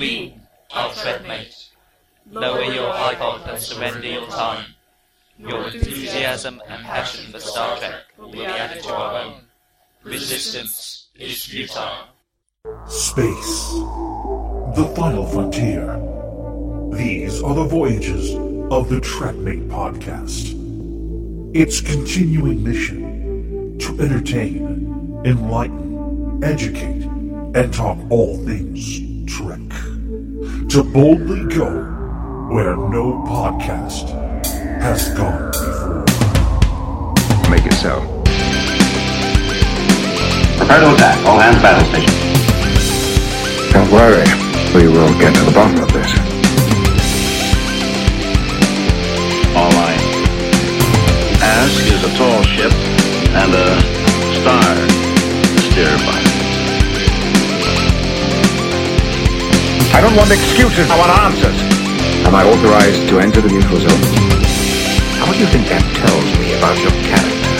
We, our Trekmate, lower your iPod and surrender your time. Your enthusiasm and passion for Star Trek will be added to our own. Resistance is futile. Space. The final frontier. These are the voyages of the Trekmate podcast. Its continuing mission to entertain, enlighten, educate, and talk all things Trek. To boldly go where no podcast has gone before. Make it so. Prepare to attack. All hands battle station. Don't worry. We will get to the bottom of this. All right. Ask is a tall ship and a star to steer by. I don't want excuses. I want answers. Am I authorized to enter the neutral zone? Now, what do you think that tells me about your character?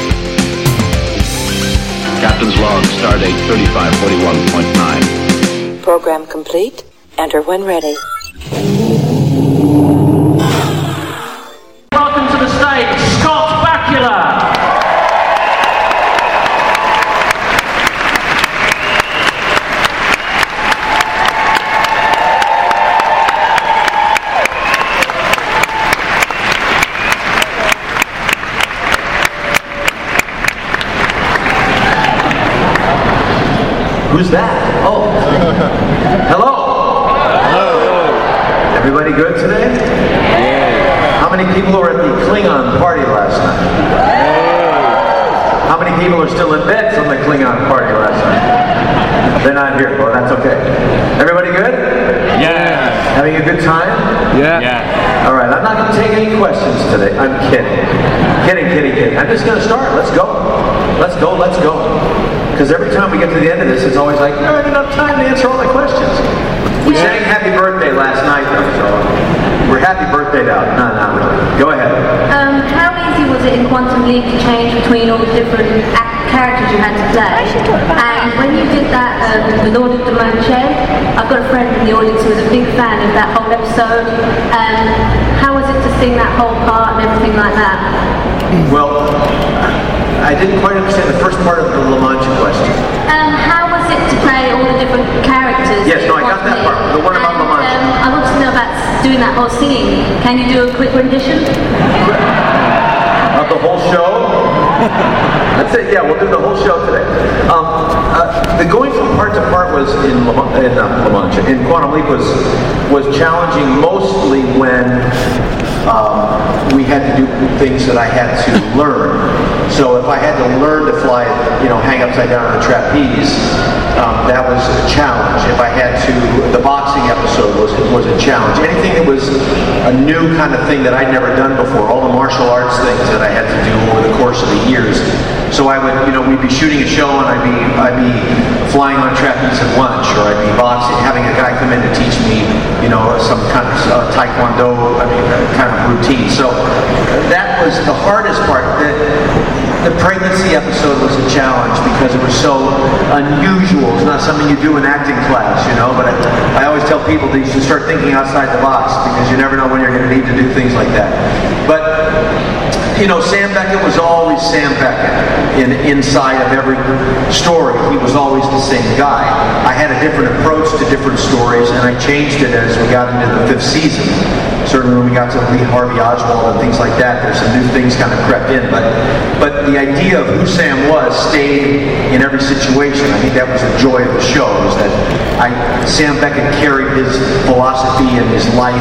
Captain's log, stardate 3541.9. Program complete. Enter when ready. Who's that? Oh. Hello. Hello. Everybody good today? How many people were at the Klingon party last night? How many people are still in bed from the Klingon party last night? They're not here. Well, that's okay. Everybody good? Yeah. Having a good time? Yeah. All right, I'm not going to take any questions today. I'm kidding. Kidding, kidding, kidding. I'm just going to start. Let's go. Let's go, let's go. Because every time we get to the end of this, it's always like, there ain't enough time to answer all the questions. We sang happy birthday last night, though, so we're happy birthday now. No, not really. Go ahead. Um, how easy was it in Quantum Leap to change between all the different act- characters you had to play? And when you did that um, with Lord of the Mancha, I've got a friend in the audience who was a big fan of that whole episode. Um, how was it to sing that whole part and everything like that? Well, I didn't quite understand the first part of the La Mancha question. Um, how was it to play all the different characters? Yes, no, I got that part. The one about La Mancha. Um, I want to know about doing that whole singing. Can you do a quick rendition? Of the whole show? That's it. Yeah, we'll do the whole show today. Um, uh, the going from part to part was in La, in, uh, La Mancha, in Quantum Leap was was challenging mostly when um, we had to do things that I had to learn. So if I had to learn to fly, you know, hang upside down on a trapeze, um, that was a challenge. If I had to, the boxing episode was was a challenge. Anything that was a new kind of thing that I'd never done before, all the martial arts things that I had to do over the course of the years. So I would, you know, we'd be shooting a show and I'd be I'd be flying on trapeze at lunch, or I'd be boxing, having a guy come in to teach me, you know, some kind of uh, taekwondo, I mean, kind of routine. So that was the hardest part. The, the pregnancy episode was a challenge because it was so unusual. It's not something you do in acting class, you know. But I, I always tell people that you should start thinking outside the box because you never know when you're going to need to do things like that. But you know, Sam Beckett was always Sam Beckett in inside of every story. He was always the same guy. I had a different approach to different stories, and I changed it as we got into the fifth season. Certainly, when we got to Lee Harvey Oswald and things like that, there's some new things kind of crept in. But but the idea of who Sam was stayed in every situation. I think that was the joy of the show is that I Sam Beckett carried his philosophy and his life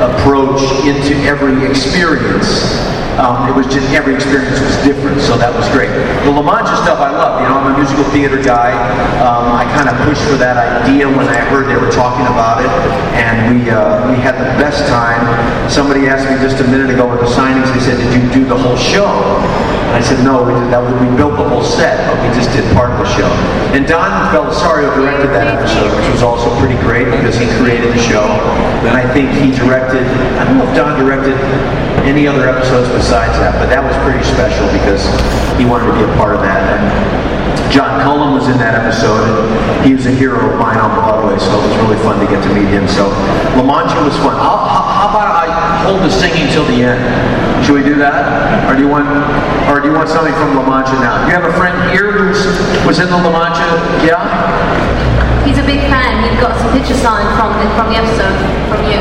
approach into every experience. Um, it was just every experience was different, so that was great. The La Mancha stuff I love. You know, I'm a musical theater guy. Um, I kind of pushed for that idea when I heard they were talking about it, and we uh, we had the best time. Somebody asked me just a minute ago with the signings. They said, "Did you do the whole show?" I said, "No, we did that. We built the whole set, but we just did part of the show." And Don Bellisario directed that episode, which was also pretty great because he created the show, and I think he directed. I don't know if Don directed any other episodes besides that, but that was pretty special because he wanted to be a part of that. And John Cullum was in that episode, and he was a hero of mine on Broadway, so it was really fun to get to meet him. So La Mancha was fun. I'll, how about I hold the singing till the end? Should we do that, or do you want, or do you want something from La Mancha now? You have a friend here who was in the La Mancha, yeah? He's a big fan. He got some picture signed from the, from the episode from you.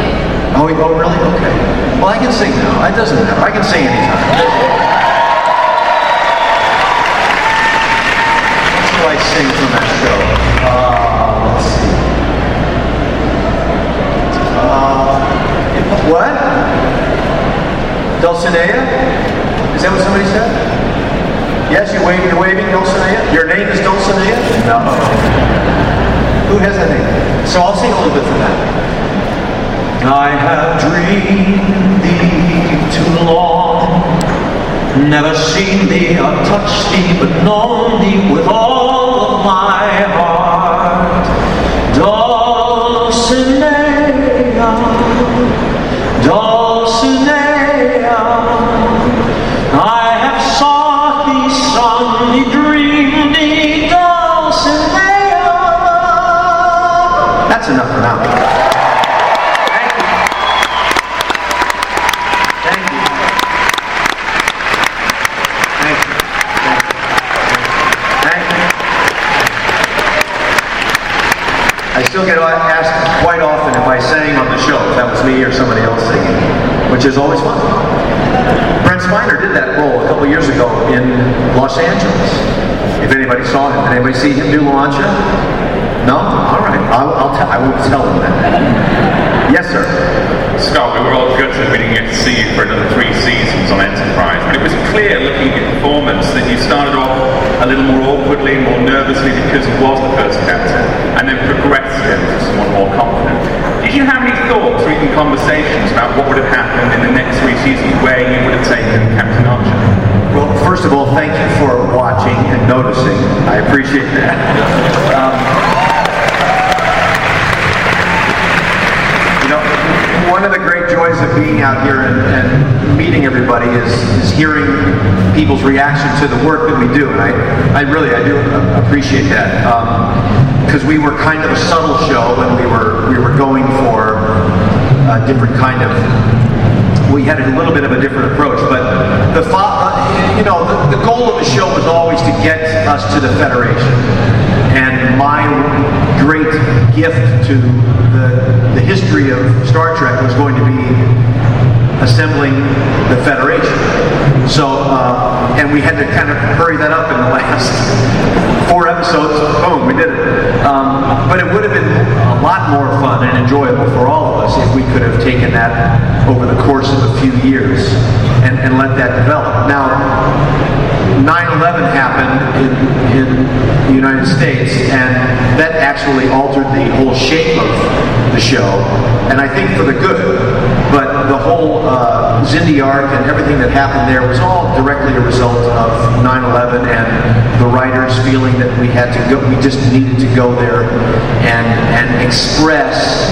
Oh, oh, really? Okay. Well, I can sing now. It doesn't matter. I can sing anytime. What do I sing from that show? Uh, let's see. Uh, what? Dulcinea? Is that what somebody said? Yes, you're waving, you're waving Dulcinea? Your name is Dulcinea? No. Who has that name? So I'll sing a little bit from that. I have dreamed thee too long, never seen thee or touched thee, but known thee with all of my heart. Dulcinea, which is always fun. Brent Spiner did that role a couple years ago in Los Angeles. If anybody saw him, did anybody see him do La No? All right. I'll, I'll tell. I won't tell him that. Yes, sir. Scott, we were all gutted we didn't get to see you for another three seasons on Enterprise, but it was clear looking at performance that you started off a little more awkwardly, more nervously because you was the first captain, and then progressed into someone more confident. Did you have any thoughts or even conversations about what would have happened in the next three seasons where you would have taken Captain Archer? First of all, thank you for watching and noticing. I appreciate that. Um, you know, one of the great joys of being out here and, and meeting everybody is, is hearing people's reaction to the work that we do, and I, I really, I do appreciate that. Because we were kind of a subtle show, and we were we were going for a different kind of we had a little bit of a different approach. But the fa- uh, you know the, the goal of the show was always to get us to the Federation, and my great gift to the the history of Star Trek was going to be assembling the Federation. So, uh, and we had to kind of hurry that up in the last four episodes. Boom, we did it. Um, but it would have been lot more fun and enjoyable for all of us if we could have taken that over the course of a few years and, and let that develop. Now, 9/11 happened in, in the United States, and that actually altered the whole shape of the show, and I think for the good. The whole uh, Xindi arc and everything that happened there was all directly a result of 9/11 and the writers feeling that we had to go, we just needed to go there and and express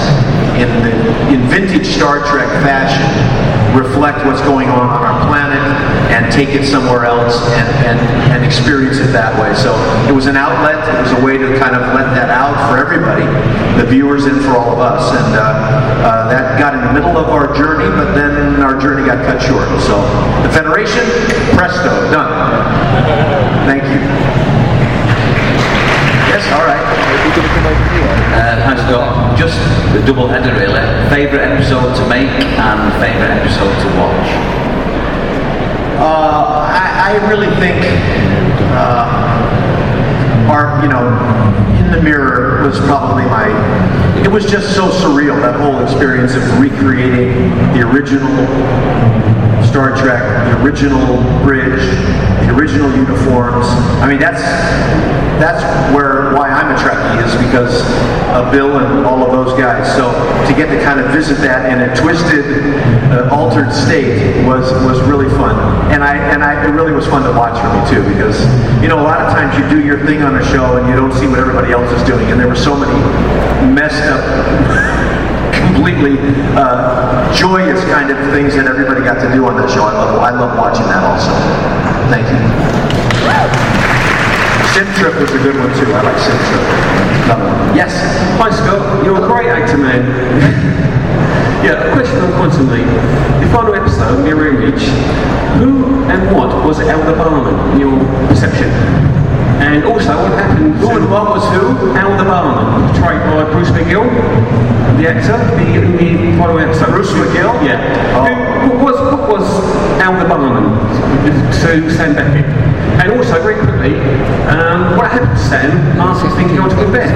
in the in vintage Star Trek fashion reflect what's going on on our planet and take it somewhere else and, and, and experience it that way. So it was an outlet. It was a way to kind of let that out for everybody, the viewers and for all of us. And uh, uh, that got in the middle of our journey, but then our journey got cut short. So the Federation, presto, done. Thank you. Yes, all right. Uh, thanks, Scott. Just the double header, really. Favourite episode to make and favourite episode to watch. Uh, I, I really think uh, our, you know, in the mirror was probably my. It was just so surreal that whole experience of recreating the original Star Trek, the original bridge, the original uniforms. I mean, that's that's where why I'm a Trekkie is because of Bill and all of those guys. So to get to kind of visit that in a twisted, uh, altered state was was really fun, and I and I it really was fun to watch for me too because you know a lot of times you do your thing on a show and you don't see what everybody else is doing, and there were so many messed up. completely uh, joyous kind of things that everybody got to do on that show. I love, I love watching that also. Thank you. Sim Trip was a good one too. I like Sim Trip. Yes. Hi Scott, you're a great actor, man. yeah, a question on Quantum Leap. The final episode, Mirror Image, who and what was Elder Barman in your perception? And also, what happened? Who and what was who? Elder Barman, portrayed by Bruce McGill, the actor, the, the final episode. Bruce McGill? Yeah. Who, what was what was Elder Barman to Sam Beckett? And also, very quickly, um, what happened to Sam after he thinking on to go bed?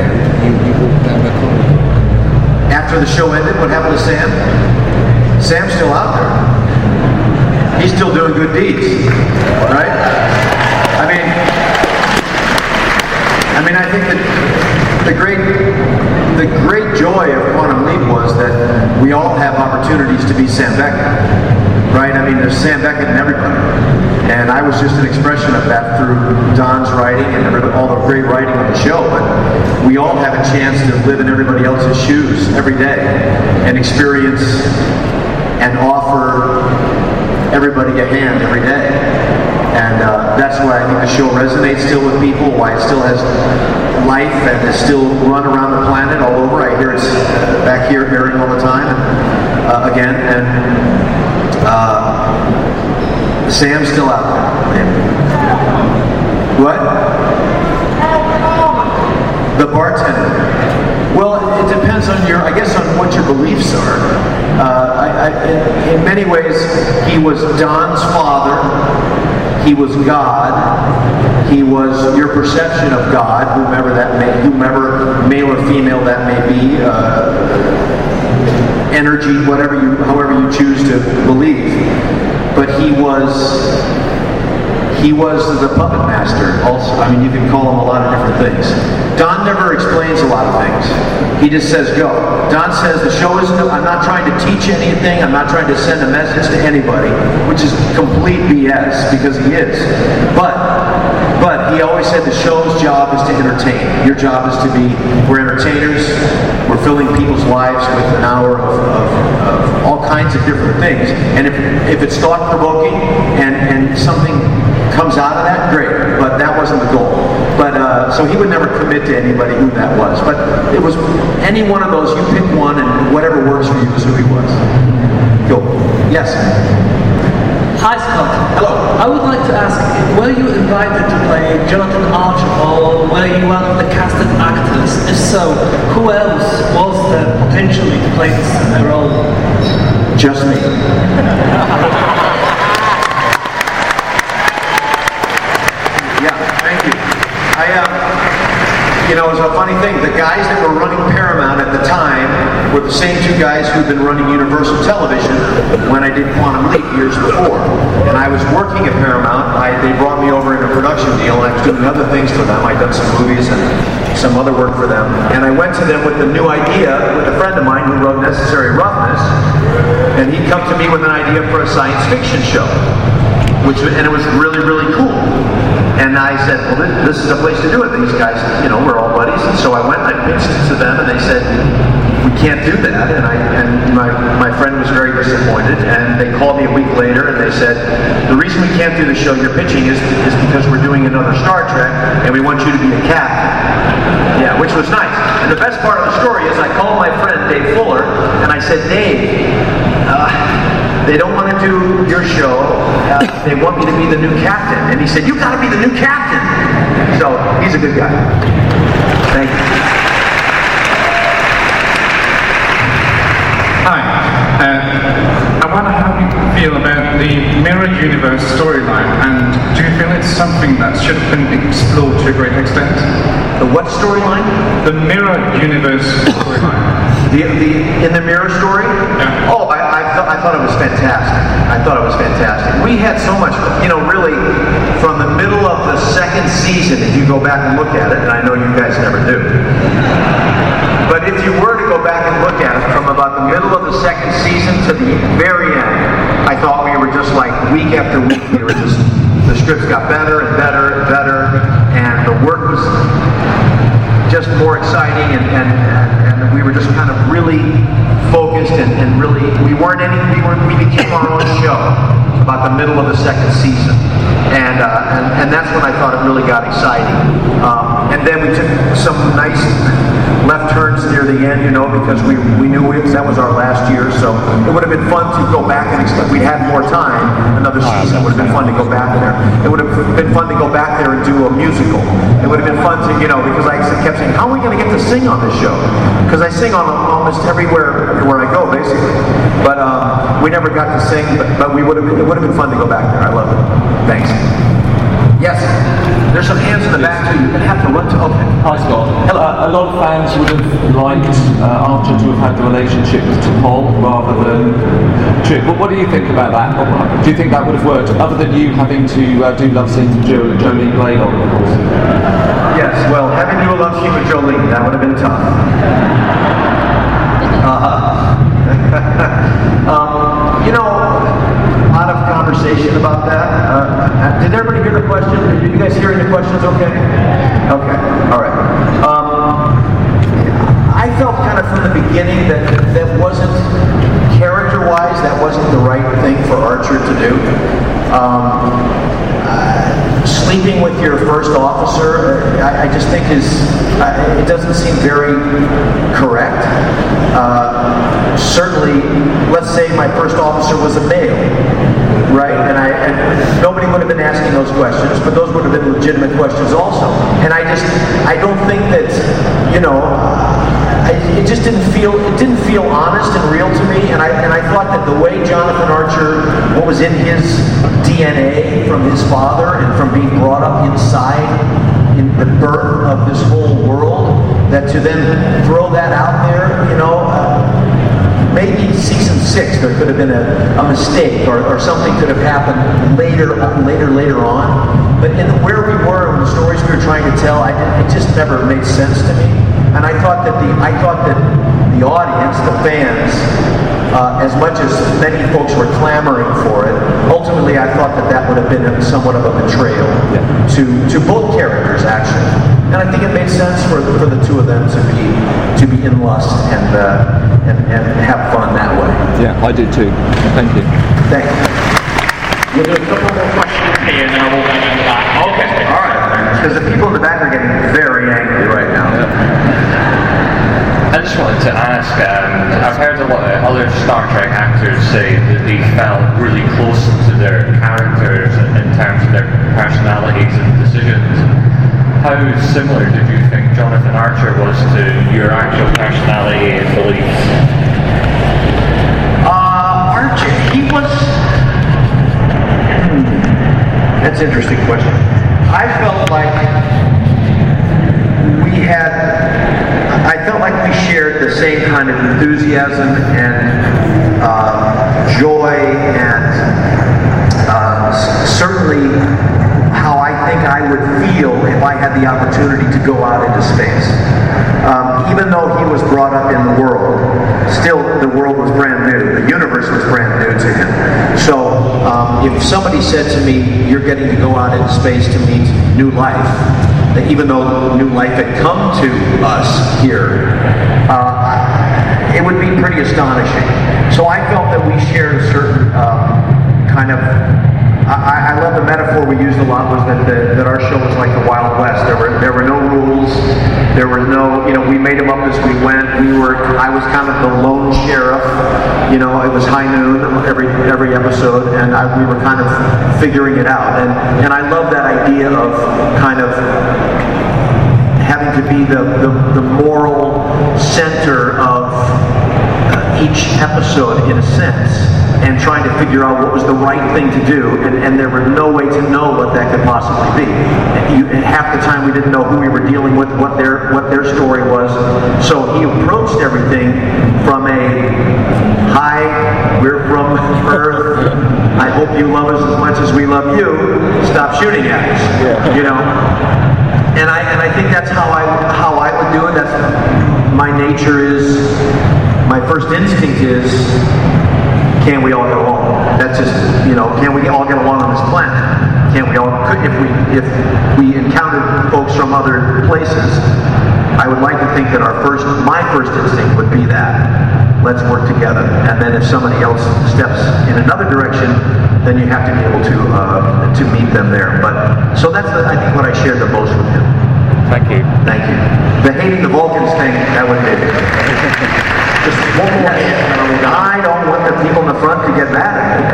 After the show ended, what happened to Sam? Sam's still out there. He's still doing good deeds, right? I mean, I mean, I think that the great, the great joy of Quantum Leap was that we all have opportunities to be Sam Beckett, right? I mean, there's Sam Beckett in everybody, and I was just an expression of that through Don's writing and all the great writing on the show. But we all have a chance to live in everybody else's shoes every day and experience and offer everybody a hand every day. And uh, that's why I think the show resonates still with people, why it still has life and is still run around the planet all over. I hear it's back here airing all the time uh, again. And uh, Sam's still out there. What? The bartender. Well, it depends on your, I guess, on what your beliefs are. Uh, I, I, in many ways, he was Don's father. He was God. He was your perception of God, whomever that may, whomever male or female that may be. Uh, energy, whatever you, however you choose to believe. But he was he was the puppet master also. I mean, you can call him a lot of different things. Don never explains a lot of things. He just says go. Don says the show isn't, I'm not trying to teach anything. I'm not trying to send a message to anybody, which is complete BS because he is. But, but he always said the show's job is to entertain. Your job is to be, we're entertainers. We're filling people's lives with an hour of, of, of all kinds of different things. And if, if it's thought provoking and, and something comes out of that, great. But that wasn't the goal. But uh, so he would never commit to anybody who that was. But it was any one of those. You pick one, and whatever works for you is who he was. Go. Yes. Hi Scott. Hello. I would like to ask, were you invited to play Jonathan Archibald? Were you one of the casted actors? If so, who else was there potentially to play this role? Just me. Yeah, thank you. I, um, you know, it was a funny thing. The guys that were running Paramount at the time were the same two guys who'd been running Universal Television when I did Quantum Leap years before. And I was working at Paramount. I, they brought me over in a production deal, and I was doing other things for them. I'd done some movies and some other work for them. And I went to them with the new idea with a friend of mine who wrote Necessary Roughness, and he'd come to me with an idea for a science fiction show, which and it was really really cool. And I said, well, this, is the place to do it. These guys, you know, we're all buddies. And so I went, I pitched it to them, and they said, we can't do that. And I and my, my friend was very disappointed. And they called me a week later, and they said, the reason we can't do the show you're pitching is, is because we're doing another Star Trek, and we want you to be a captain. Yeah, which was nice. And the best part of the story is I called my friend Dave Fuller, and I said, Dave, uh, they don't want to do your show. Uh, they want me to be the new captain. And he said, "You've got to be the new captain. So he's a good guy. Thank you. Hi. Uh, I wonder how you feel about the Mirror Universe storyline, and do you feel it's something that should have been explored to a great extent? The what storyline? The Mirror Universe storyline. The, the in the mirror story? Oh, I, I, th- I thought it was fantastic. I thought it was fantastic. We had so much, you know, really, from the middle of the second season, if you go back and look at it, and I know you guys never do. But if you were to go back and look at it from about the middle of the second season to the very end, I thought we were just like week after week, we were just, the scripts got better and better and better, and the work was just more exciting, and, and, and we were just kind of really focused and, and really we weren't any we were we became our own show about the middle of the second season, and uh, and, and that's when I thought it really got exciting. Um, and then we took some nice left turns near the end, you know, because we, we knew it, that was our last year, so it would have been fun to go back and extend. We'd had more time, another season It would have been fun to go back there. It would have been fun to go back there and do a musical. It would have been fun to, you know, because I kept saying, how are we going to get to sing on this show? Because I sing on almost everywhere where I go, basically. But um, we never got to sing, but, but we would have it would have been fun to go back there. I love it. Thanks. Yes. There's some hands in the back too. You're going to have to run to. Okay. Hi, Scott. Uh, a lot of fans would have liked uh, Archer to have had the relationship with T'Pol rather than Trip. But what do you think about that? Do you think that would have worked, other than you having to uh, do love scenes with jo- Jolene Blalock, of course? Yes, well, having to do a love scene with Jolene, that would have been tough. Uh-huh. um, you know, a lot of conversation about that. Uh, did everybody hear the question? Did you guys hearing the questions okay? Okay, all right. Um, I felt kind of from the beginning that that wasn't, character-wise, that wasn't the right thing for Archer to do. Um, uh, sleeping with your first officer, I, I just think is, uh, it doesn't seem very correct. Uh, certainly, let's say my first officer was a male, right? And I, and nobody would have been asking those questions, but those would have been legitimate questions also. And I just, I don't think that, you know, I, it just didn't feel it didn't feel honest and real to me, and I and I thought that the way Jonathan Archer, what was in his DNA from his father and from being brought up inside in the birth of this whole world, that to then throw that out there, you know. Uh, maybe season six there could have been a, a mistake or, or something could have happened later later later on but in where we were the stories we were trying to tell I, it just never made sense to me and I thought that the I thought that the audience the fans uh, as much as many folks were clamoring for it ultimately I thought that that would have been somewhat of a betrayal to to both characters actually and I think it made sense for, for the two of them to be to be in lust and uh, and, and have fun that way. Yeah, I did too. Thank you. Thank you. We'll do a couple more questions here, and Because the people in the back are getting very angry right now. I just wanted to ask, um, I've heard a lot of other Star Trek actors say that they felt really close to their characters in terms of their personalities and decisions. How similar did you think Jonathan Archer was to your actual personality and beliefs? Uh, Archer, he was. Hmm, that's an interesting question. I felt like we had. I felt like we shared the same kind of enthusiasm and uh, joy and uh, certainly how I think I would feel if I had the opportunity to go out into space. Um, even though he was brought up in the world, still the world was brand new. The universe was brand new to him. So um, if somebody said to me, "You're getting to go out into space to meet new life," that even though new life had come to us here, uh, it would be pretty astonishing. So I felt that we shared a certain um, kind of I, I, love the metaphor we used a lot was that the, that our show was like the Wild West. There were there were no rules. There were no you know we made them up as we went. We were I was kind of the lone sheriff. You know it was high noon every every episode, and I, we were kind of figuring it out. And and I love that idea of kind of having to be the the, the moral center of uh, each episode in a sense and trying to figure out what was the right thing to do, and, and there was no way to know what that could possibly be. You, half the time we didn't know who we were dealing with, what their what their story was. So he approached everything from a hi, we're from Earth. I hope you love us as much as we love you. Stop shooting at us. You know. And I and I think that's how I how I would do it. That's my nature is my first instinct is can we all get along? That's just, you know, can we all get along on this planet? Can we all, if we, if we encountered folks from other places, I would like to think that our first, my first instinct would be that. let's work together. And then if somebody else steps in another direction, then you have to be able to uh, to meet them there. But so that's the, I think what I shared the most with him. Thank you. Thank you. The hating the Vulcans thing, that would be just one more hit. I don't want the people in the front to get mad at me.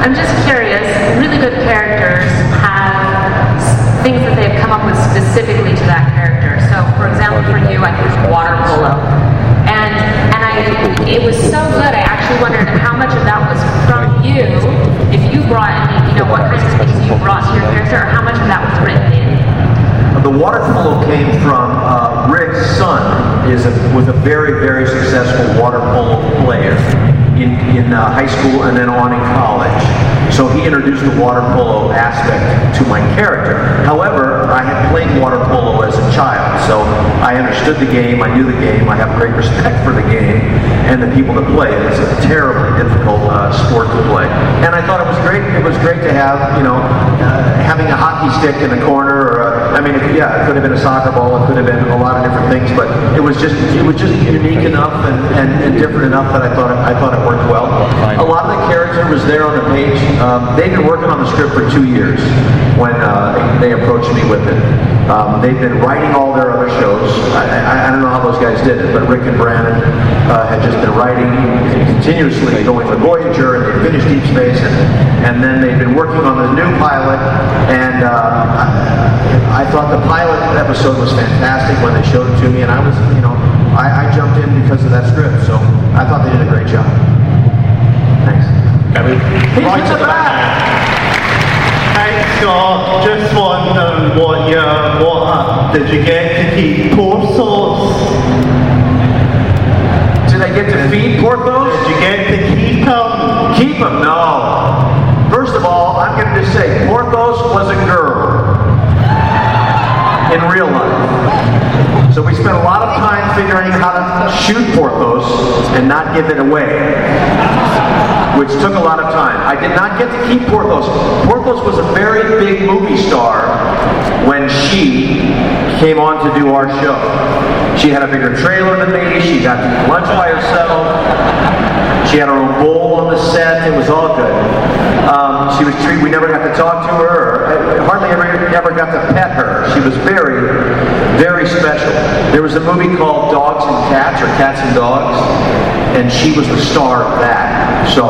I'm just curious, really good characters have things that they've come up with specifically to that character. So, for example, for you, I think it's water polo. And and I it was so good, I actually wondered how much of that was from you, if you brought any, you know, what kinds of things you brought to your character, or how much of that was written in. The water polo came from uh, Rick's son is a, was a very very successful water polo player in in uh, high school and then on in college. So he introduced the water polo aspect to my character. However, I had played water polo as a child, so I understood the game. I knew the game. I have great respect for the game and the people that play. it. It's a terribly difficult uh, sport to play, and I thought it was great. It was great to have you know uh, having a hockey stick in the corner, or a, I mean, it, yeah, it could have been a soccer ball. It could have been a lot of different things, but it was just it was just unique enough and, and, and different enough that I thought it, I thought it worked well. A lot of the character was there on the page. Um, they've been working on the script for two years when uh, they, they approached me with it. Um, they've been writing all their other shows. I, I, I don't know how those guys did it, but Rick and Brannon uh, had just been writing continuously, going to Voyager, and they finished Deep Space, and, and then they've been working on the new pilot. And uh, I, I thought the pilot episode was fantastic when they showed it to me, and I was, you know, I, I jumped in because of that script. So I thought they did a great job. Thanks. Right at the back. Hey Scott, just wondering what you what uh, did you get to keep Porthos? Did I get to feed Porthos? Did you get to keep him? Keep him? No. First of all, I'm going to just say Porthos was a girl in real life. So we spent a lot of time figuring how to shoot Porthos and not give it away, which took a lot of time. I did not get to keep Porthos. Porthos was a very big movie star when she came on to do our show. She had a bigger trailer than me. She got to eat lunch by herself. She had her own bowl on the set. It was all good. Um, she was treated. We never got to talk to her. I hardly ever ever got to pet her. She was very, very special. There was a movie called Dogs and Cats, or Cats and Dogs, and she was the star of that. So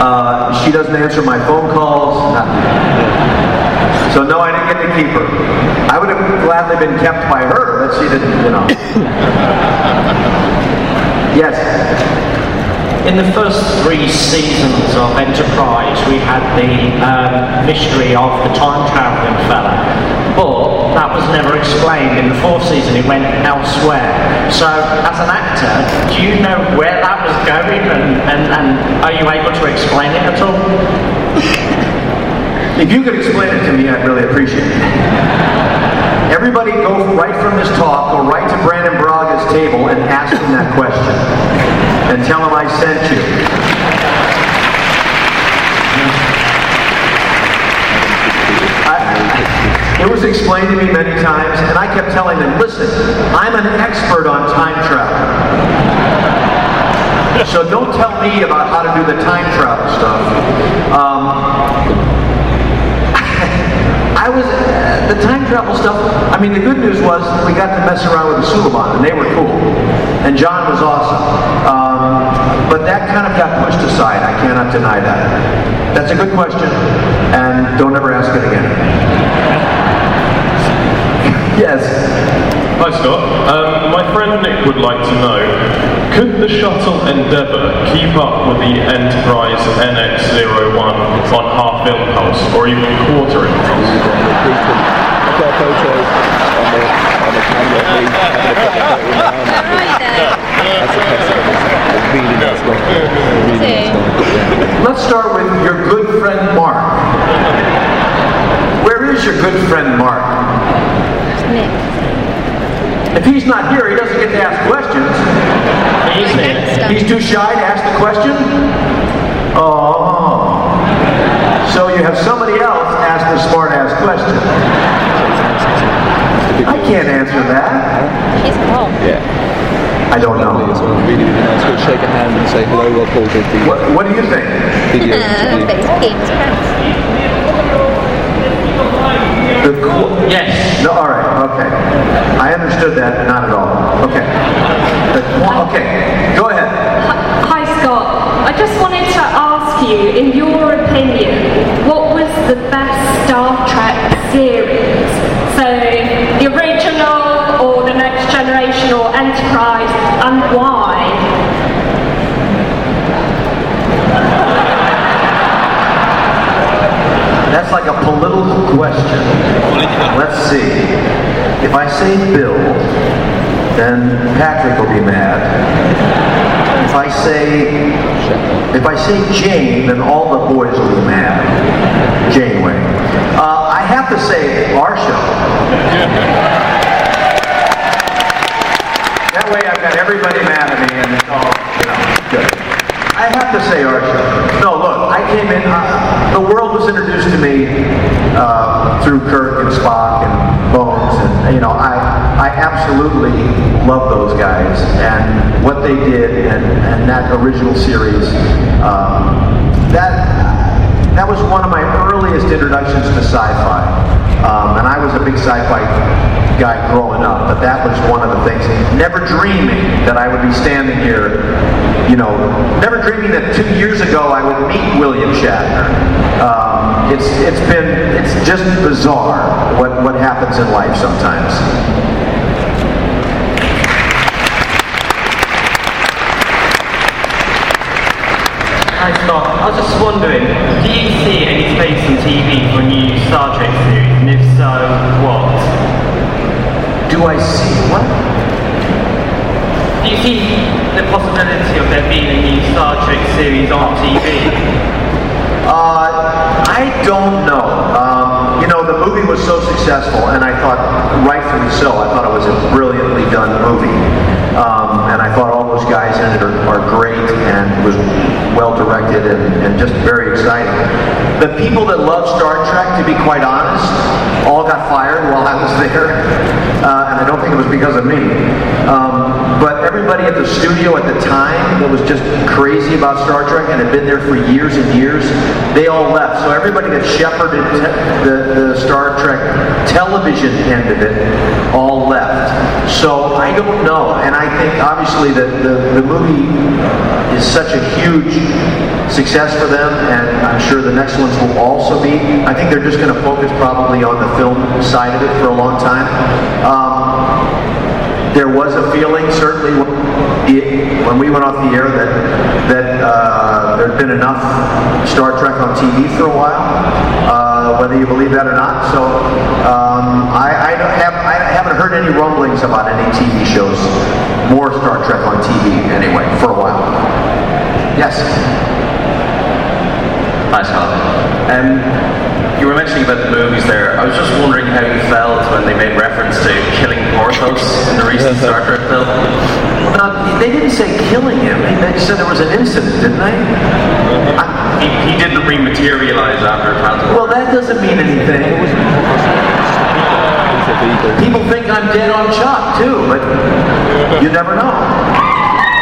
uh, she doesn't answer my phone calls. nothing. So no, I didn't get to keep her. I would have gladly been kept by her, but she didn't. You know. yes. In the first three seasons of Enterprise, we had the um, mystery of the time traveling fella, but that was never explained. In the fourth season, it went elsewhere. So, as an actor, do you know where that was going, and, and, and are you able to explain it at all? If you could explain it to me, I'd really appreciate it. Everybody go right from this talk, go right to Brannon Braga's table and ask him that question. And tell him I sent you. It was explained to me many times, and I kept telling them, listen, I'm an expert on time travel. So don't tell me about how to do the time travel stuff. Um, I was the time travel stuff. I mean, the good news was we got to mess around with the Suliban, and they were cool, and John was awesome. Um, but that kind of got pushed aside. I cannot deny that. That's a good question, and don't ever ask it again. yes. Hi Scott. Um, my friend Nick would like to know, could the shuttle Endeavour keep up with the Enterprise NX-01 on half impulse or even quarter impulse? Let's start with your good friend Mark. Where is your good friend Mark? If he's not here, he doesn't get to ask questions. He's, he's too shy to ask the question? Oh. So you have somebody else ask the smart ass question. I can't answer that. He's home. Yeah. I don't know. Lovely as well. Really, really nice. We'll shake a hand and say hello while Paul did the What, what do you think? video interview. The qu- yes. No, all right. Okay. I understood that. Not at all. Okay. The okay. Go ahead. Hi Scott, I just wanted to ask you, in your opinion, what was the best Star Trek series? So, the original, or the Next Generation, or Enterprise, and why? That's like a political question. Let's see. If I say Bill, then Patrick will be mad. If I say if I say Jane, then all the boys will be mad. Janeway. Uh, I have to say our show. That way I've got everybody mad at me and it's all, you know, good. I have to say our show. I came in, uh, the world was introduced to me uh, through Kirk and Spock and Bones, and, you know, I, I absolutely love those guys and what they did and, and that original series. Um, that, that was one of my earliest introductions to sci-fi. Um, and I was a big sci-fi guy growing up, but that was one of the things. Never dreaming that I would be standing here, you know, never dreaming that two years ago I would meet William Shatner. Um, it's it's been it's just bizarre what what happens in life sometimes. I was just wondering, do you see any space on TV for a new Star Trek series? And if so? Do I see what? Do you see the possibility of there being a new Star Trek series on TV? Uh, I don't know. Um, you know, the movie was so successful, and I thought, rightfully so, I thought it was a brilliantly done movie. Um, and I thought those guys in it are, are great and was well directed and, and just very exciting. The people that love Star Trek, to be quite honest, all got fired while I was there. Uh, and I don't think it was because of me. Um, but everybody at the studio at the time that was just crazy about Star Trek and had been there for years and years, they all left. So everybody that shepherded te- the, the Star Trek television end of it all left. So I don't know. And I think obviously that the, the movie is such a huge success for them, and I'm sure the next ones will also be. I think they're just going to focus probably on the film side of it for a long time. Um, there was a feeling, certainly, when, it, when we went off the air, that that uh, there'd been enough Star Trek on TV for a while, uh, whether you believe that or not. So um, I, I, don't have, I haven't heard any rumblings about any TV shows, more Star Trek on TV anyway, for a while. Yes. Hi, Scott. Um, you were mentioning about the movies there. I was just wondering how you felt when they made reference to killing Porthos in the recent Star Trek film. Uh, they didn't say killing him. They said there was an incident, didn't they? He, he didn't rematerialize after it. Well, that doesn't mean anything. People think I'm dead on shot too, but you never know,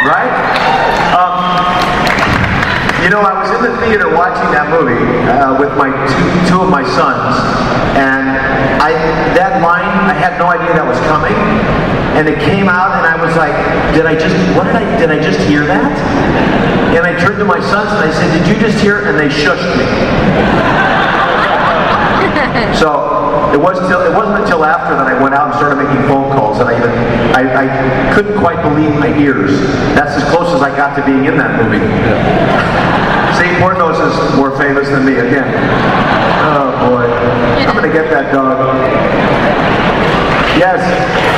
right? You know, I was in the theater watching that movie uh, with my two, two of my sons, and I that line I had no idea that was coming, and it came out, and I was like, did I just what did I did I just hear that? And I turned to my sons and I said, did you just hear? it?" And they shushed me. So it was till, it wasn't until after that I went out and started making phone calls that I even I, I couldn't quite believe my ears. That's as close as I got to being in that movie. See, Porthos is more famous than me again. Oh boy, I'm gonna get that dog. Yes.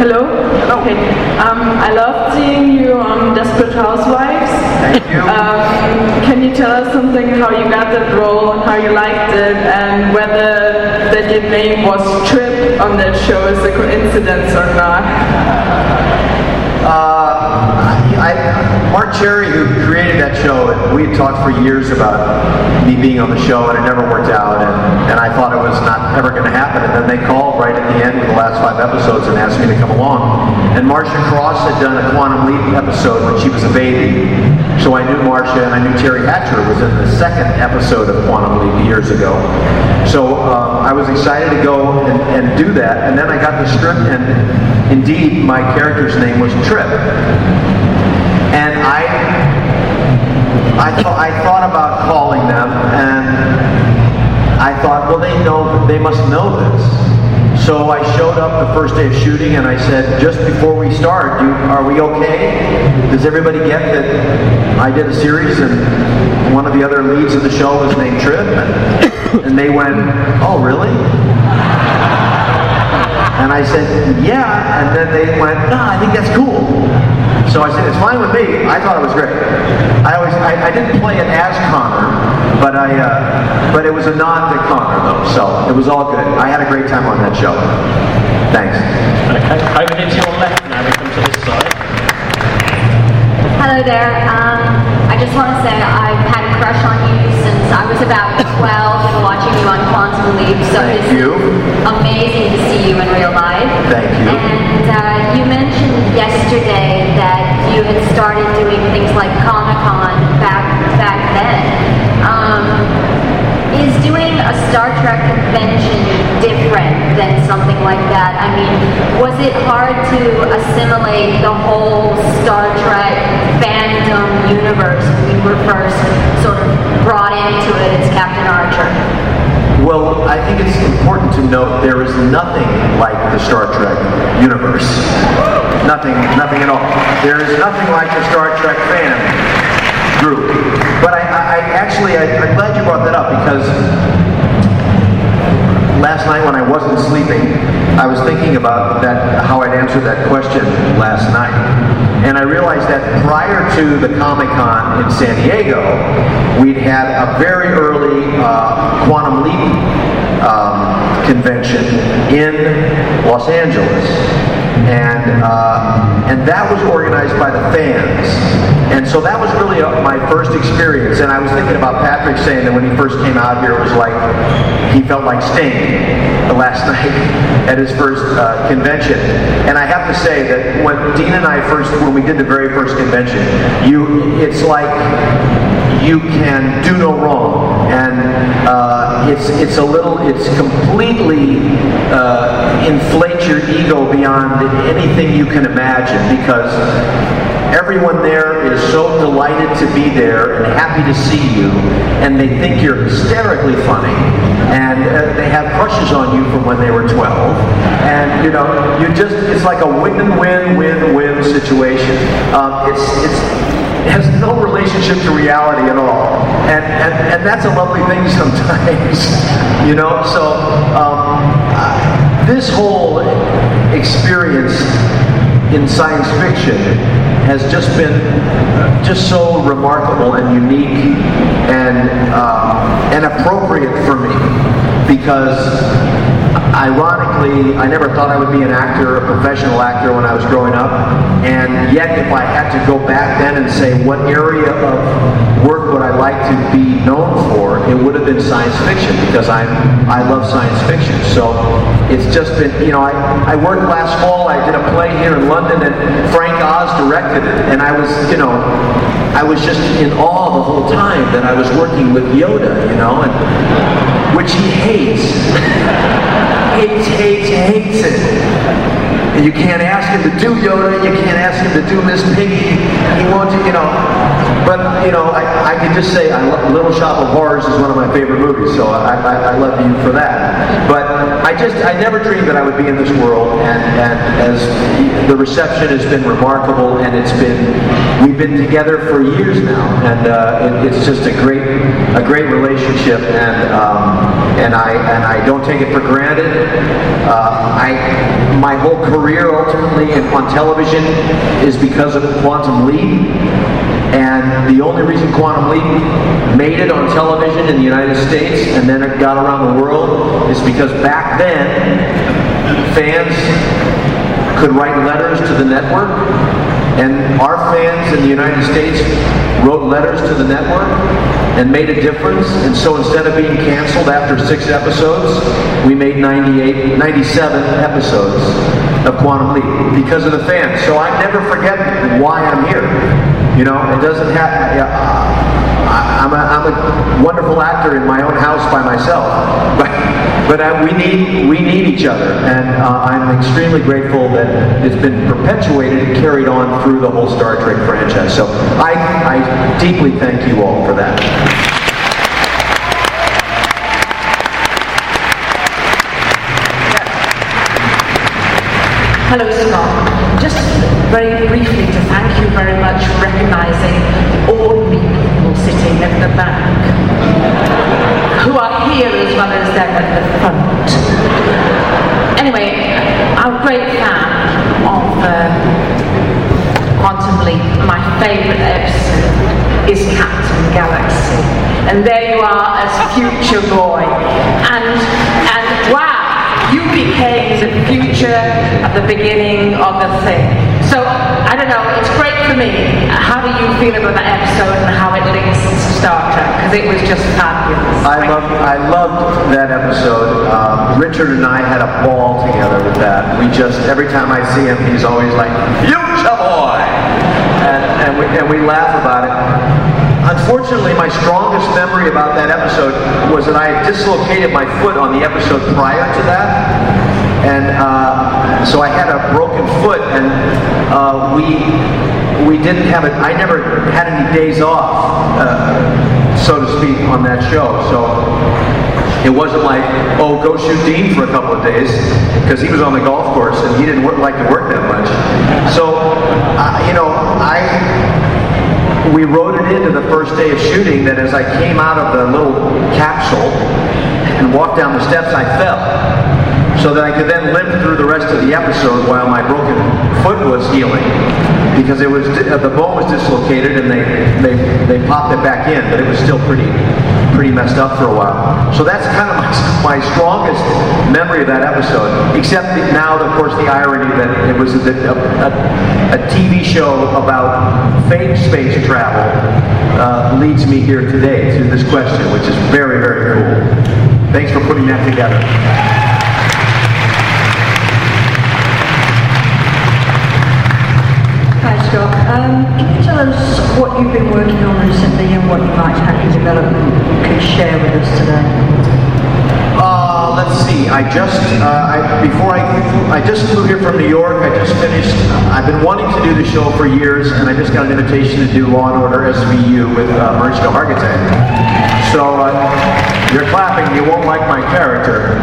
Hello? Hello. Okay. Um, I love seeing you on Desperate Housewives. Thank you. Um, can you tell us something how you got that role and how you liked it and whether that your name was Trip on that show is a coincidence or not? Uh, Cherry, who created that show, we had talked for years about me being on the show, and it never worked out. And, and I thought it was not not ever going to happen. And then they called right at the end of the last five episodes and asked me to come along. And Marcia Cross had done a Quantum Leap episode when she was a baby. So I knew Marcia and I knew Teri Hatcher was in the second episode of Quantum Leap years ago. So um, I was excited to go and, and do that. And then I got the script and indeed my character's name was Trip. And I I, th- I thought about calling them, and I thought, well, they know, they must know this. So I showed up the first day of shooting, and I said, just before we start, are we okay? Does everybody get that I did a series, and one of the other leads of the show was named Trip? And, and they went, oh, really? And I said, yeah. And then they went, no, I think that's cool. So I said, it's fine with me. I thought it was great. I always, I, I didn't play it as Connor, but I, uh, but it was a nod to Connor though. So it was all good. I had a great time on that show. Thanks. Okay, over to your left now, we come to this side. Hello there. Um, I just want to say I've had a crush on you since I was about 12 and watching you on Quantum Leap. So Thank this you. amazing to see you in real life. Thank you. And uh, you mentioned yesterday that you had started doing things like Comic Con back back then. Um, is doing a Star Trek convention different than something like that? I mean, was it hard to assimilate the whole Star Trek fandom universe when you were first sort of brought into it as Captain Archer? Well, I think it's important to note there is nothing like the Star Trek universe. Nothing, nothing at all. There is nothing like the Star Trek fan group. But I, I, I actually, I, I'm glad you brought that up because last night when I wasn't sleeping, I was thinking about that, how I'd answer that question last night. And I realized that prior to the Comic Con in San Diego, we'd had a very early uh, Quantum Leap um, convention in Los Angeles. And, uh, and that was organized by the fans. And so that was really uh, my first experience. And I was thinking about Patrick saying that when he first came out here, it was like he felt like Sting the last night at his first uh, convention. And I have to say that when Dean and I first, when we did the very first convention, you, it's like you can do no wrong. And uh, it's, it's a little, it's completely uh, inflates your ego beyond anything you can imagine because everyone there is so delighted to be there and happy to see you, and they think you're hysterically funny, and uh, they have crushes on you from when they were 12, and you know, you just, it's like a win-win-win-win situation. Um, it's, it's, it has no relationship to reality at all. And, and, and that's a lovely thing sometimes, you know? So, um, this whole experience in science fiction has just been uh, just so remarkable and unique and, uh, and appropriate for me because ironically, I never thought I would be an actor, a professional actor when I was growing up. And yet, if I had to go back then and say what area of work would I like to be known for, it would have been science fiction because I'm I love science fiction. So it's just been, you know, I, I worked last fall. I did a play here in London, and Frank Oz directed it, and I was, you know, I was just in awe the whole time that I was working with Yoda, you know, and which he hates. hates, hates, hates it. And you can't ask him to do Yoda, you can't ask him to do Miss Piggy. He won't, you know. But, you know, I, I can just say I love, Little Shop of Horrors is one of my favorite movies, so I, I, I love you for that. But I just, I never dreamed that I would be in this world, and, and as the reception has been remarkable, and it's been, we've been together for years now, and uh, it, it's just a great, a great relationship, and um, and I and I don't take it for granted. Uh, I my whole career ultimately on television is because of Quantum Leap. And the only reason Quantum Leap made it on television in the United States and then it got around the world is because back then fans could write letters to the network And our fans in the United States wrote letters to the network and made a difference. And so instead of being canceled after six episodes, we made 98, 97 episodes of Quantum Leap because of the fans. So I never forget why I'm here. You know, it doesn't have. I, I'm, a, I'm a wonderful actor in my own house by myself, but but uh, we need we need each other, and uh, I'm extremely grateful that it's been perpetuated and carried on through the whole Star Trek franchise. So I, I deeply thank you all for that. Hello, Scott. Just very briefly to thank you very much for recognising all me people sitting at the back, who are here as well as them at the front. Anyway, I'm a great fan of uh, Quantum Leap. My favourite episode is Captain Galaxy. And there you are as future boy. And, and wow! you became the future at the beginning of the thing. So, I don't know, it's great for me. How do you feel about that episode and how it links to Star Trek? Because it was just fabulous. I loved, I loved that episode. Um, Richard and I had a ball together with that. We just, every time I see him, he's always like, Future boy! And, and, we, and we laugh about it. Unfortunately, my strongest memory about that episode was that I had dislocated my foot on the episode prior to that. And uh, so I had a broken foot, and uh, we we didn't have it. I never had any days off, uh, so to speak, on that show. So it wasn't like, oh, go shoot Dean for a couple of days, because he was on the golf course and he didn't work, like to work that much. So, uh, you know, I we wrote it into the first day of shooting that as I came out of the little capsule and walked down the steps, I fell. So that I could then limp through the rest of the episode while my broken foot was healing. Because it was the bone was dislocated and they, they, they popped it back in, but it was still pretty pretty messed up for a while. So that's kind of my, my strongest memory of that episode. Except now, of course, the irony that it was a, a, a TV show about fake space travel uh, leads me here today to this question, which is very, very cool. Thanks for putting that together. Um, can you tell us what you've been working on recently and what you might have in development you can share with us today? Uh, let's see. I just uh, I, before I I just flew here from New York. I just finished. I've been wanting to do the show for years, and I just got an invitation to do Law and Order SVU with uh, Mariska Hargitay. So uh, you're clapping. You won't like my character,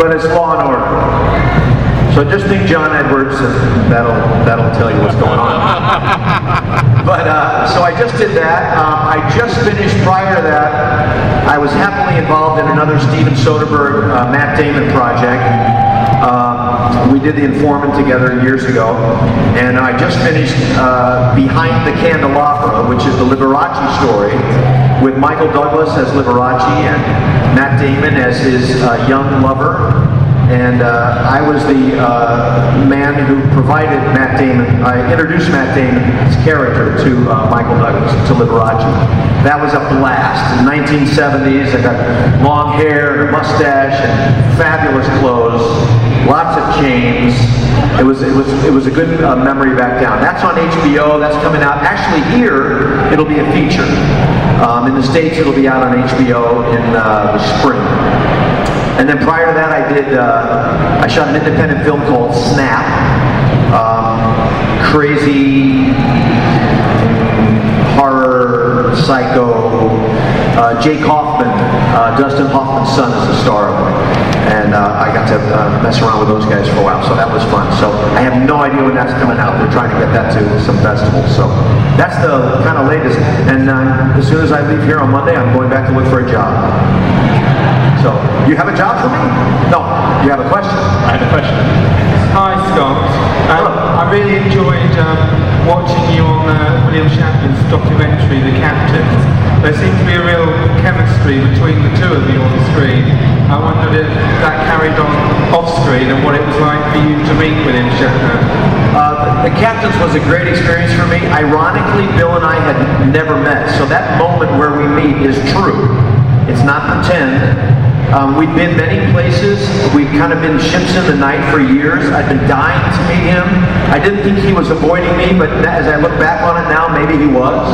but it's Law and Order. So just think John Edwards, and that'll that'll tell you what's going on. but uh, so I just did that. Uh, I just finished prior to that. I was happily involved in another Steven Soderbergh, uh, Matt Damon project. Um, we did The Informant together years ago, and I just finished uh, Behind the Candelabra, which is the Liberace story, with Michael Douglas as Liberace and Matt Damon as his uh, young lover and uh, I was the uh, man who provided Matt Damon, I introduced Matt Damon's character to uh, Michael Douglas, to Liberace. That was a blast. In the 1970s, I got long hair and mustache and fabulous clothes, lots of chains. It was, it was, it was a good uh, memory back down. That's on HBO, that's coming out. Actually here, it'll be a feature. Um, in the States, it'll be out on HBO in uh, the spring. And then prior to that, I did, uh, I shot an independent film called Snap. Um, crazy horror, psycho. Uh, Jake Hoffman, uh, Dustin Hoffman's son, is the star of it. And uh, I got to uh, mess around with those guys for a while, so that was fun. So I have no idea when that's coming out. They're trying to get that to some festivals. So that's the kind of latest. And uh, as soon as I leave here on Monday, I'm going back to look for a job. You have a job for me? No. You have a question? I have a question. Hi, Scott. Um, I really enjoyed um, watching you on uh, William Shatner's documentary, The Captains. There seemed to be a real chemistry between the two of you on the screen. I wondered if that carried on off screen and what it was like for you to meet William Shatner. Uh, the the captains was a great experience for me. Ironically, Bill and I had never met, so that moment where we meet is true. It's not pretend. Um, we've been many places. We've kind of been ships in the night for years. I've been dying to meet him. I didn't think he was avoiding me, but as I look back on it now, maybe he was.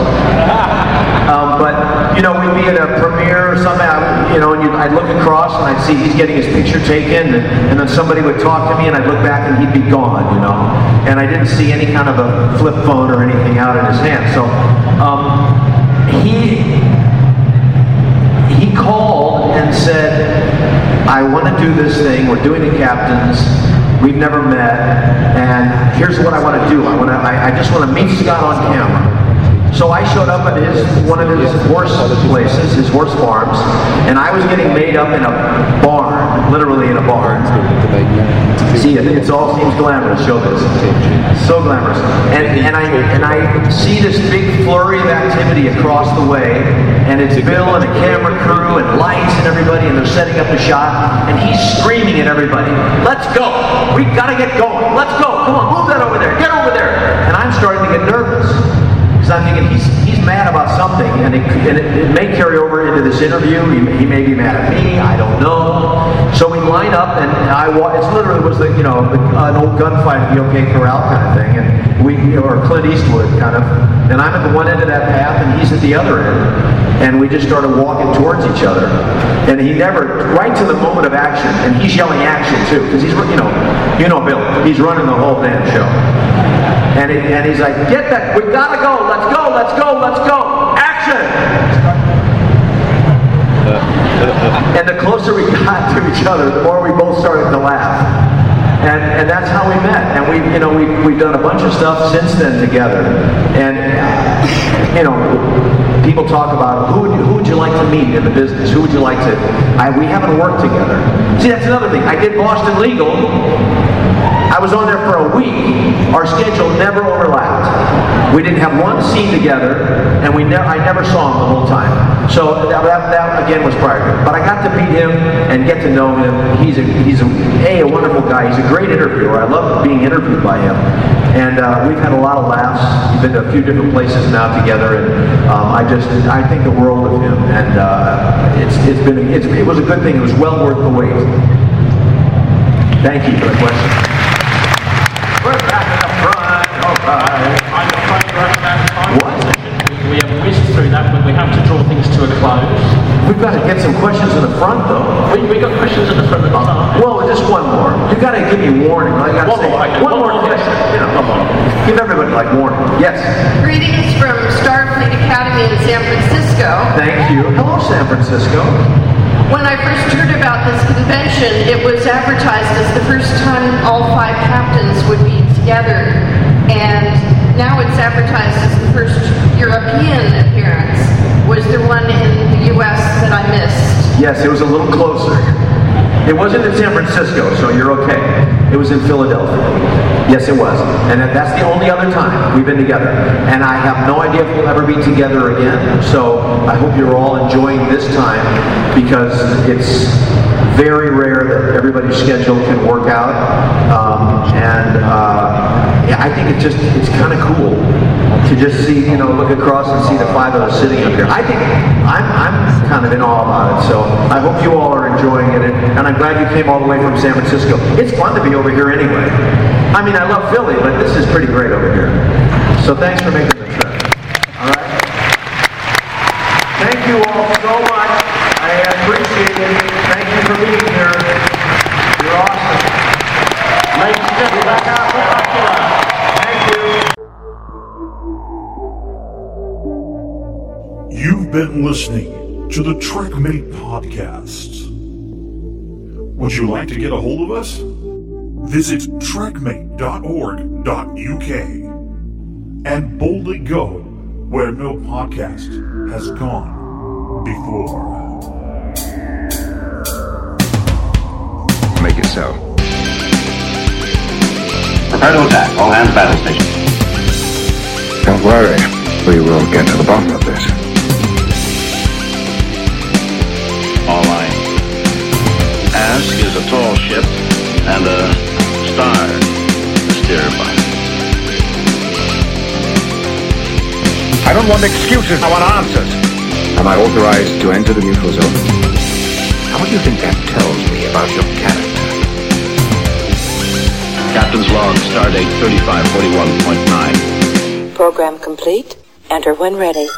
Um, but you know, we'd be at a premiere or something, I you know, and you'd, I'd look across and I'd see he's getting his picture taken, and, and then somebody would talk to me, and I'd look back and he'd be gone, you know. And I didn't see any kind of a flip phone or anything out in his hand. So um, he and said, I want to do this thing. We're doing the captains. We've never met. And here's what I want to do. I want to, I, I just want to meet Scott on camera. So I showed up at his one of his horse places, his horse farms, and I was getting made up in a barn, literally in a barn. See, it, all seems glamorous. Show this, so glamorous. And and I and I see this big flurry of activity across the way, and it's Bill and a camera crew and lights and everybody, and they're setting up the shot, and he's screaming at everybody, "Let's go! We gotta get going! Let's go! Come on, move that over there! Get over there!" And I'm starting to get nervous. I'm thinking he's, he's mad about something, and, it, and it, it may carry over into this interview. He, may- he may be mad at me. I don't know. So we line up, and I it's literally was the you know the, an old gunfight the OK Corral kind of thing, and we or Clint Eastwood kind of. And I'm at the one end of that path, and he's at the other end, and we just started walking towards each other. And he never, right to the moment of action, and he's yelling action too, because he's you know, you know Bill, he's running the whole damn show. And, he, and he's like, get that, we gotta go, let's go, let's go, let's go, action! and the closer we got to each other, the more we both started to laugh. And, and that's how we met. And we, you know, we, we've done a bunch of stuff since then together. And, you know, people talk about who who would you like to meet in the business? Who would you like to, I, we haven't worked together. See, that's another thing. I did Boston Legal. I was on there for a week. Our schedule never overlapped. We didn't have one scene together, and we ne- I never saw him the whole time. So that, that, that again was prior. But I got to meet him and get to know him. He's a he's a, a, a wonderful guy. He's a great interviewer. I love being interviewed by him. And uh, we've had a lot of laughs. We've been to a few different places now together, and um, I just I think the world of him. And uh, it's it's been it's, it was a good thing. It was well worth the wait. Thank you for the question. We're back in the front. All right. I'm afraid we're out of. What? We have whizzed through that, but we have to draw things to a close. We've got to get some questions in the front, though. We, we got questions in the front of the time. Well, just one more. You've got to give me warning. I got to One say more, one One more more question. You know, give everybody like warning. Yes. Greetings from Starfleet Academy in San Francisco. Thank you. Hello, San Francisco. When I first heard about this convention, it was advertised as the first time all five captains would be together. And now it's advertised as the first European appearance. Was there one in the U.S. that I missed? Yes, it was a little closer. It wasn't in San Francisco, so you're okay. It was in Philadelphia. Yes, it was. And that's the only other time we've been together. And I have no idea if we'll ever be together again. So I hope you're all enjoying this time because it's very rare that everybody's schedule can work out. Um, and uh, yeah, I think it's just, it's kind of cool to just see, you know, look across and see the five of us sitting up here. I think I'm, I'm kind of in awe about it. So I hope you all are enjoying it. And, I'm glad you came all the way from San Francisco. It's fun to be over here anyway. I mean, I love Philly, but this is pretty great over here. So thanks for making the trip. All right. Thank you all so much. I appreciate it. Thank you for being here. You're awesome. Ladies and gentlemen, that's our been listening to the Trekmate Podcast. Would you like to get a hold of us? Visit trekmate.org.uk and boldly go where no podcast has gone before. Make it so. Prepare to attack. All hands battle station. Don't worry, we will get to the bottom of this. Kursk is a tall ship and a star to steer by. I don't want excuses. I want answers. Am I authorized to enter the neutral zone? How do you think that tells me about your character? Captain's log, stardate 3541.9. Program complete. Enter when ready.